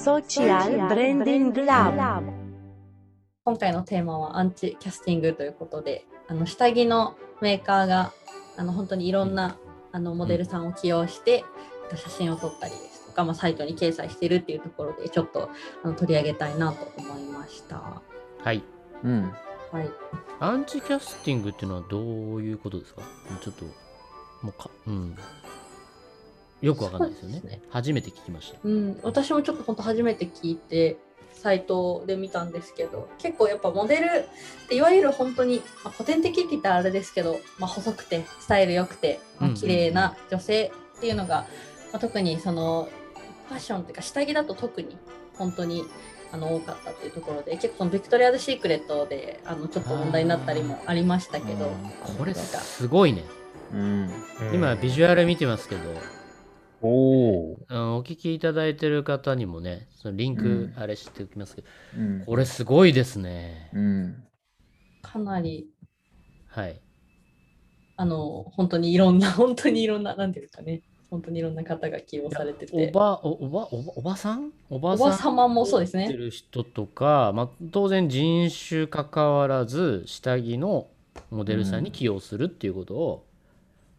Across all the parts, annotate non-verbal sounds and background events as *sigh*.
Social Branding Lab 今回のテーマはアンチキャスティングということであの下着のメーカーがあの本当にいろんなあのモデルさんを起用して、写真を撮ったりですとか、まあ、サイトに掲載しているっていうところでちょっとあの取り上げたいなと思いました。はい。うん。はい、アンチキャスティングっていうのはどういうことですか？ちょっと、もうか、うん。よくわかんないですよね。ね初めて聞きました。うん、私もちょっと本当初めて聞いてサイトで見たんですけど結構やっぱモデルっていわゆる本当に、まあ、古典的って言ったらあれですけど、まあ、細くてスタイル良くて、まあうん綺麗な女性っていうのが、まあ、特にそのファッションっていうか下着だと特に本当にあの多かったっていうところで結構その Victoria's Secret であのちょっと問題になったりもありましたけどこれすごいね。うん。今、ビジュアル見てますけど、おお。あのお聞きいただいてる方にもね、そのリンクうんあれしておきますけど、うん。これすごいですね。うん。かなりはい。あの本当にいろんな *laughs* 本当にいろんななんていうんですかね本当にいろんな方が起用されてておば、おおば、おばおばさん？おばおさん？ば様もそうです持ってね。る人とか、まあ、当然人種関わらず下着のモデルさんに起用するっていうことを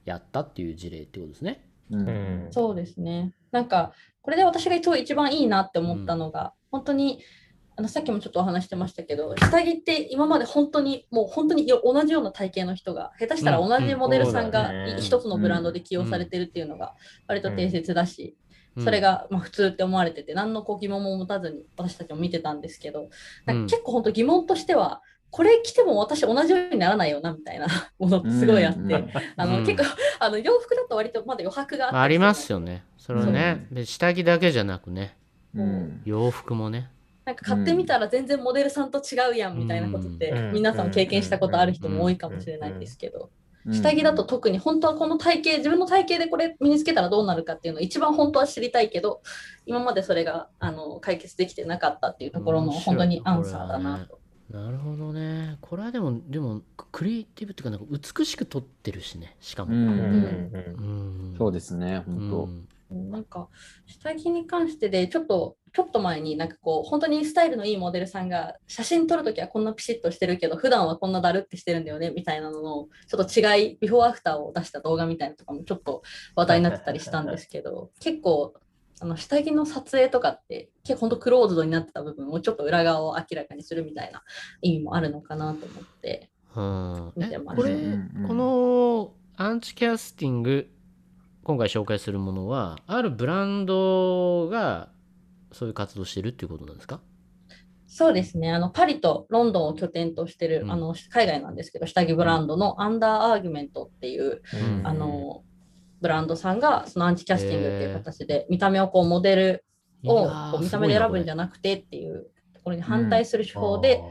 やったっていう事例ってことですね。うん。うん。そうですね。なんかこれで私が今日一番いいなって思ったのが、本当にあのさっきもちょっとお話してましたけど下着って今まで本当にもう本当によ同じような体型の人が下手したらうん同じモデルさんが一つのブランドで起用されてるっていうのが割と定説だし、うん。それがまあ普通って思われてて何のこう疑問も持たずに私たちも見てたんですけどなんか結構本当疑問としてはこれ着ても私同じようにならないよなみたいな *laughs* ものってすごいあって、うん。あのうん。結構あの洋服だと割とまだ余白があありますよね。それはね、で下着だけじゃなくね、うん。洋服もね。なんか買ってみたら全然モデルさんと違うやんみたいなことって、うん。皆さん経験したことある人も多いかもしれないんですけど、うん。下着だと特に本当はこの体型自分の体型でこれ身につけたらどうなるかっていうのを一番本当は知りたいけど今までそれがあの解決できてなかったっていうところの本当にアンサーだなと。なるほどね。これはでも、でも、クリエイティブっていうか、なんか美しく撮ってるしね、しかも。うんうんうんそうですね、う本ん。なんか下着に関してでちょっとちょっと前になんかこう本当にスタイルのいいモデルさんが写真撮るときはこんなピシッとしてるけど普段はこんなだるってしてるんだよねみたいなののちょっと違いビフォーアフターを出した動画みたいなのとかもちょっと話題になってたりしたんですけど結構あの下着の撮影とかって結構本当クローズドになってた部分をちょっと裏側を明らかにするみたいな意味もあるのかなと思って見てます。うんこのアンチキャスティング今回紹介するものはあるブランドがそういう活動してるっていうことなんですか？そうですね。あのパリとロンドンを拠点としてる、うん。あの海外なんですけど、下着ブランドの Underargument っていう、うん。あのブランドさんがそのアンチキャスティングっていう形で、見た目をこうモデルをこう見た目で選ぶんじゃななくてっていうところに反対する手法で,、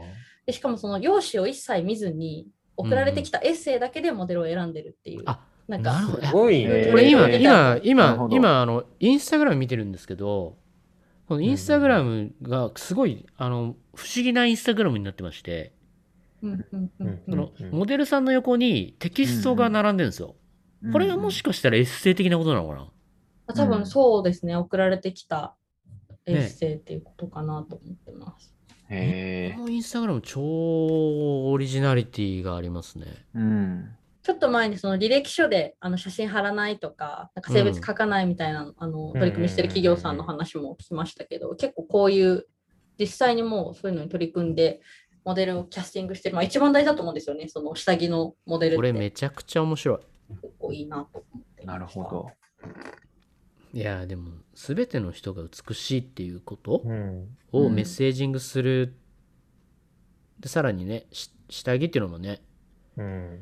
でしかもその用紙を一切見ずに送られてきたエッセイだけでモデルを選んでるっていう、あなんかなるほどすごいね。これ今えー今今今あのインスタグラム見てるんですけどこのインスタグラムがすごいあの不思議なインスタグラムになってましてうんうんうんうんそのモデルさんの横にテキストが並んでるんですよ。当これがもしかしたらエッセイ的なことなのかな？多分そうですね、送られてきたエッセイっていうことかなと思ってます。へえこ。のインスタグラム超オリジナリティがありますね。うん。ちょっと前にその履歴書であの写真貼らないとか、なんか性別書かないみたいな、あの取り組みしてる企業さんの話も聞きましたけど、結構こういう実際にもうそういうのに取り組んで、モデルをキャスティングしてる、まあ、一番大事だと思うんですよね、その下着のモデルってこれめちゃくちゃ面白い。結構いいなと思ってなるほど。いやでも全ての人が美しいっていうことうん。をメッセージングする、でさらにねし下着っていうのもねうん。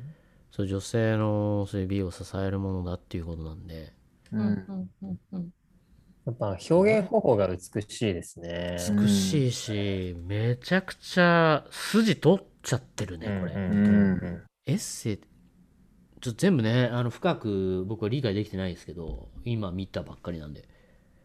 そう女性のそういう美を支えるものだっていうことなんでうんうん。うんうんうんやっぱ表現方法が美しいですね。うん美しいし、めちゃくちゃ筋取っちゃってるねこれ、うんうんうんエッセイちょっと全部ねあの深く僕は理解できてないですけど今見たばっかりなんで。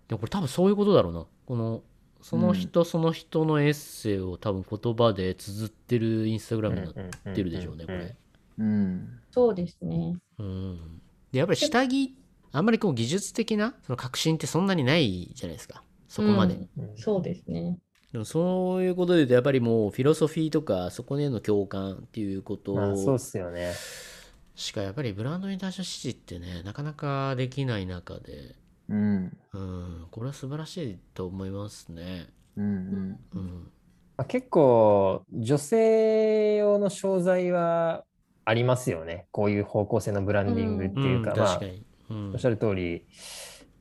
でもこれ多分そういうことだろうな。このその人その人のエッセイを多分言葉で綴ってるインスタグラムになってるでしょうねこれ。うん。そうですね。うん。でやっぱり下着あんまりこう技術的なその革新ってそんなにないじゃないですか。そこまで、うん。そうですね。でもそういうことで言うとやっぱりもうフィロソフィーとかそこへの共感っていうことまあそうっすよね。しかやっぱりブランドに対しての支持ってねなかなかできない中で。うん。うん。これは素晴らしいと思いますね。うん。うん。まあ、結構女性用の商材はありますよね。こういう方向性のブランディングっていうか、うん。まあ確かに、うん。おっしゃる通り、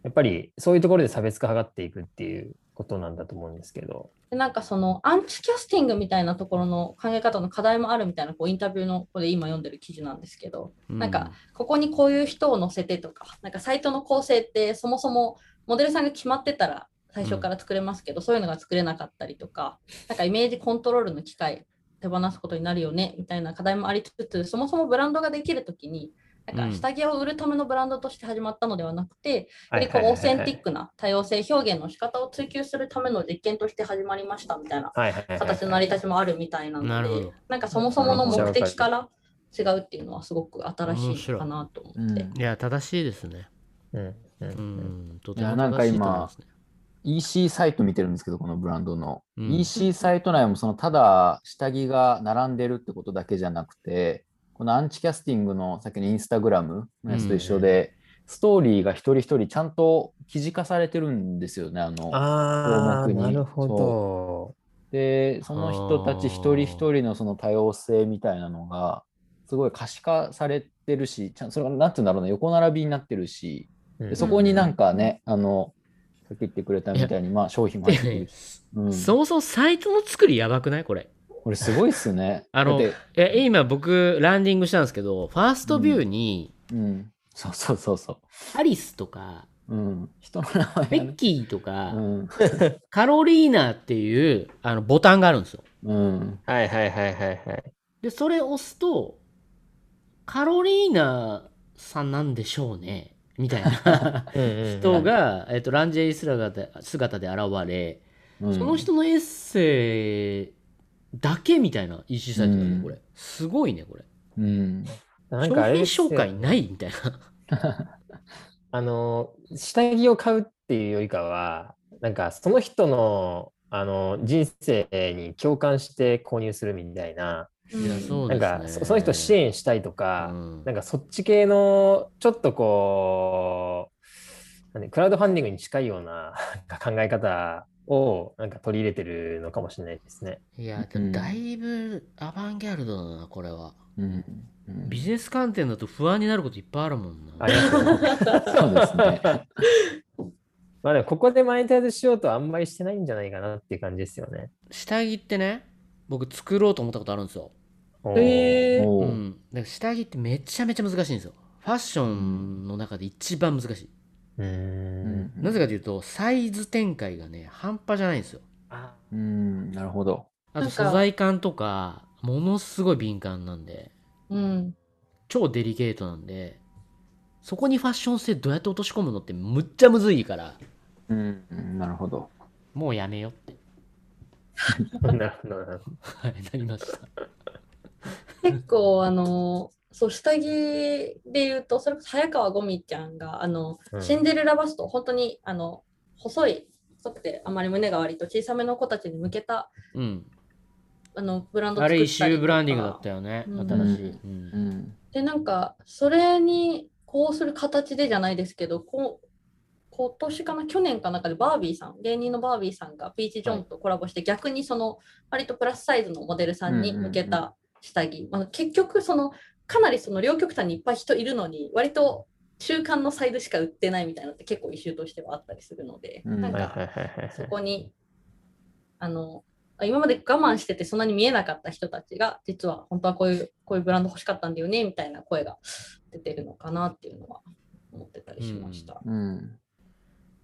やっぱりそういうところで差別化図っていくっていうことなんだと思うんですけど。でなんかそのアンチキャスティングみたいなところの考え方の課題もあるみたいなこうインタビューのここで今読んでる記事なんですけど、なんかここにこういう人を載せてとか、なんかサイトの構成ってそもそもモデルさんが決まってたら最初から作れますけど、そういうのが作れなかったりとか、なんかイメージコントロールの機会手放すことになるよねみたいな課題もありつつ、そもそもブランドができるときに、なんか下着を売るためのブランドとして始まったのではなくて、よりこうオーセンティックな多様性表現の仕方を追求するための実験として始まりましたみたいな形の成り立ちもあるみたいなのでなんかそもそもの目的から違うっていうのはすごく新しいのかなと思って。いや正しいですね。うん。うん。ううん。んとてもいやなんか正しいと思いますね。EC サイト見てるんですけど、このブランドの。うん。EC サイト内もそのただ下着が並んでるってことだけじゃなくて、このアンチキャスティングのさっきのインスタグラムのやつと一緒で、ストーリーが一人一人ちゃんと記事化されてるんですよね。あのああ、項目に。なるほど。で、その人たち一人一人のその多様性みたいなのが、すごい可視化されてるし、ちゃんそれがなんていうんだろうな、横並びになってるし、でそこになんかね、あの、さっき言ってくれたみたいに、まあ商品も入ってくるし、うん、そもそもサイトの作りやばくない？これこれすごいっすね。*laughs* あのえ今僕ランディングしたんですけどファーストビューにうん、そうそうそうそアリスとかう。うん、人の名前がね。ベッキーとか、うん、*laughs* カロリーナっていうあのボタンがあるんですよ。うん、はいはいはいはいはい。でそれを押すとカロリーナさんなんでしょうねみたいな人人が、えっとランジェリー姿で姿で現れ、うん、その人のエッセイだけみたいな EC サイトだね、うん。これ。すごいねこれ。うん、なんかあれ商品紹介ないみたいな。*laughs* あの、下着を買うっていうよりかは、なんかその人のあの人生に共感して購入するみたいな、いやそうなんですね。かそその人を支援したいとか、うん。なんかそっち系のちょっとこう、クラウドファンディングに近いような考え方をなんか取り入れてるのかもしれないですね。いやでもだいぶアバンギャルドだなこれはうん、うんビジネス観点だと不安になることいっぱいあるもんなありますねそうですね。まあでもここでマネタイズしようとはあんまりしてないんじゃないかなっていう感じですよね。下着ってね僕作ろうと思ったことあるんですよおーえーうん、だから下着ってめちゃめちゃ難しいんですよ。ファッションの中で一番難しい。うんんなぜかというと、サイズ展開がね、半端じゃないんですよ。あうん、なるほど。あと素材感とか、ものすごい敏感なんで、うん、超デリケートなんで、そこにファッション性どうやって落とし込むのってむっちゃむずいから、うん、うんなるほど。もうやめよって、*laughs* なるほどなるほど。はい、なりました。結構あのそう下着で言うとそれこそ早川ゴミちゃんがあの、うん。シンデレラバスト本当にあの細い細くてあまり胸が割と小さめの子たちに向けたうん。あのブランドあれ作ったりとか。一周ブランディングだったよね、うん。新しい。ううん。ん、でなんかそれにこうする形でじゃないですけどこう今年かな去年かなんかでバービーさん芸人のバービーさんがピーチ・ジョンとコラボして、逆にその割とプラスサイズのモデルさんに向けた下着、まあ、結局そのかなりその両極端にいっぱい人いるのに割と中間のサイズしか売ってないみたいなのって結構イシューとしてはあったりするので、うん。なんかそこにあのあ今まで我慢しててそんなに見えなかった人たちが実は本当はこういうこういうブランド欲しかったんだよねみたいな声が出てるのかなっていうのは思ってたりしました。うん、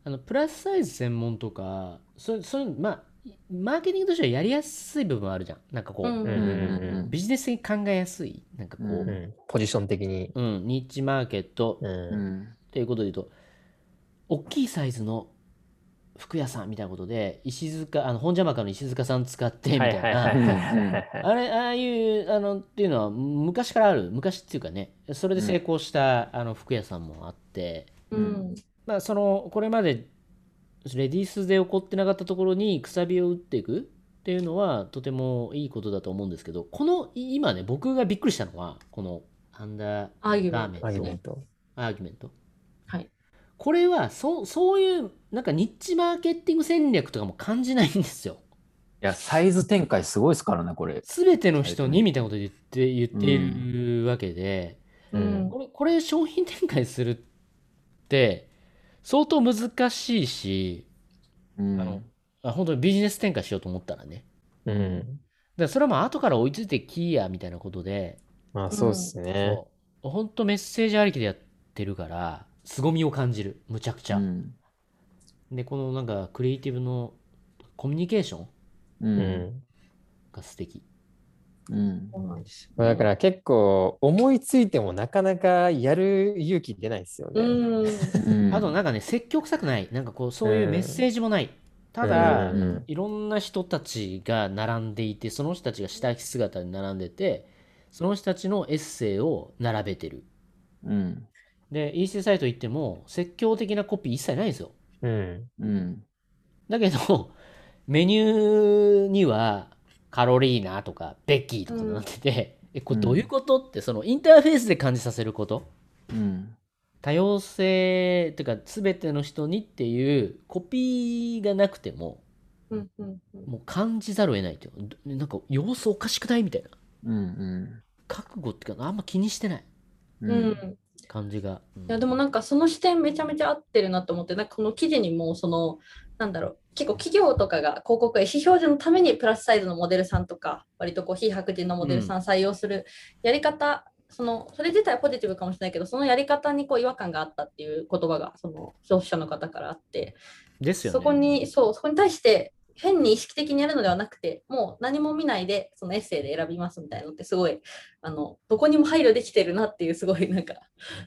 あのプラスサイズ専門とかそうそういうまあマーケティングとしてはやりやすい部分はあるじゃん。なんかこう、うんうんうんビジネス的に考えやすい。なんかこう、うん。ポジション的に。うん、ニッチマーケット。ということで言うと大きいサイズの服屋さんみたいなことで石塚あの本邪魔かの石塚さん使ってみたいな。はいはいはいあれああいうあのっていうのは昔からある。昔っていうかねそれで成功した、あの服屋さんもあって。うん。まあそのこれまでレディースで起こってなかったところにくさびを打っていくっていうのはとてもいいことだと思うんですけどこの今ね僕がびっくりしたのはこのアンダーアーギュメラーメンントアーギュ。メント。アーギュメントはい。これはそうそういうなんかニッチマーケティング戦略とかも感じないんですよ。いや、サイズ展開すごいですからね、これ。全ての人にみたいなこと言って言っているわけで、うんこれこれ商品展開するって相当難しいし、うん。あのあ本当にビジネス展開しようと思ったらね。うん。だからそれはまあ後から追いついてきやみたいなことで、まあそうですね。そう。本当メッセージありきでやってるから凄みを感じる。むちゃくちゃ、うん。でこのなんかクリエイティブのコミュニケーションううんん。が素敵うん。そうなんですよまあだから結構思いついてもなかなかやる勇気出ないですよね。うん。うん。あとなんかね積極臭くない。なんかこうそういううん。メッセージもない、ただ、うんうんいろんな人たちが並んでいてその人たちが下着姿に並んでてその人たちのエッセイを並べてる。うん。で EC サイト行っても説教的なコピー一切ないんですよ。うん。うん。だけどメニューにはカロリーナとかベッキーとかなってて、*laughs* えこれどういうことってそのインターフェースで感じさせること？うん。多様性っていうか全ての人にっていうコピーがなくてもうんうんうん。もう感じざるを得ないというどなんか様子おかしくないみたいな。うん覚悟っていうかあんま気にしてない。うんうん感じが、うん。いやでもなんかその視点めちゃめちゃ合ってるなと思ってなんかこの記事にもそのなんだろう結構企業とかが広告や意思表示のためにプラスサイズのモデルさんとか割とこう非白人のモデルさん採用するやり方、そのそれ自体はポジティブかもしれないけどそのやり方にこう違和感があったっていう言葉がその消費者の方からあってですよね。そこにそうそこに対して変に意識的にやるのではなくてもう何も見ないでそのエッセイで選びますみたいなのってすごいあのどこにも配慮できてるなっていうすごいなんか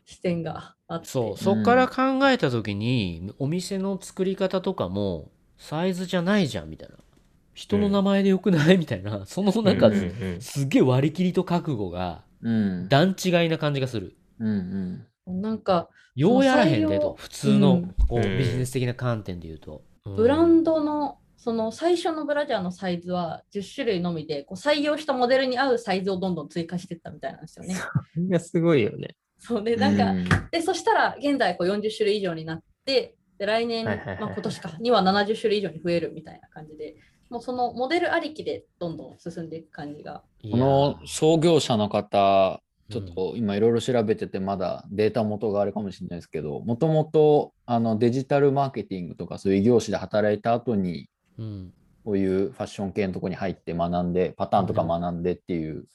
視点があって。そうそっから考えた時に、お店の作り方とかもサイズじゃないじゃんみたいな。人の名前でよくない？みたいな。そのなんか、うんうん。すっげえ割り切りと覚悟がうん。段違いな感じがする。うんなんかようやらへんで採用と普通のうん。こううん。ビジネス的な観点で言うと、うん。ブランドのその最初のブラジャーのサイズは10種類のみでこう採用したモデルに合うサイズをどんどん追加していったみたいなんですよね。それがすごいよね。そうでなんか、でそしたら現在こう40種類以上になってで来年、はいはいはいはいまあ、今年かには70種類以上に増えるみたいな感じでもうそのモデルありきでどんどん進んでいく感じが。この創業者の方、ちょっうんと今いろいろ調べてて、まだデータ元があるかもしれないですけど、もともとあのデジタルマーケティングとかそういう異業種で働いた後に、うん。こういうファッション系のとこに入って学んで、パターンとか学んでっていう、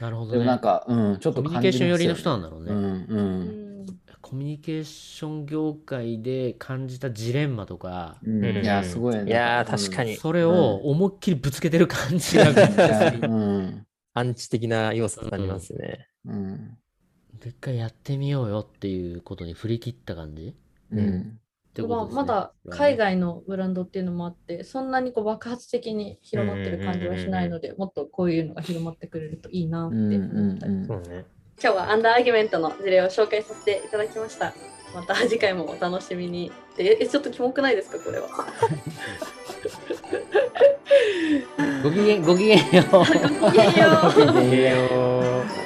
なるほどでもねなんか、うん、ちょっとコミュニケーション寄りの人ななんだろうね、うん。う。うん。んコミュニケーション業界で感じたジレンマとか、うん。うん。いや、すごいね。いやー確かに。それを思いっきりぶつけてる感じが、*laughs* うん。アンチ的な要素になりますね。うん。一回やってみようよっていうことに振り切った感じ？うん。ってことですねまあまだ海外のブランドっていうのもあってそんなにこう爆発的に広まってる感じはしないのでもっとこういうのが広まってくれるといいなってうん思ったり。今日はアンダーアーギュメントの事例を紹介させていただきました。また次回もお楽しみに。え、えちょっとキモくないですか、これは？ごきげんごきげんよういやいや。*laughs* いいよー *laughs*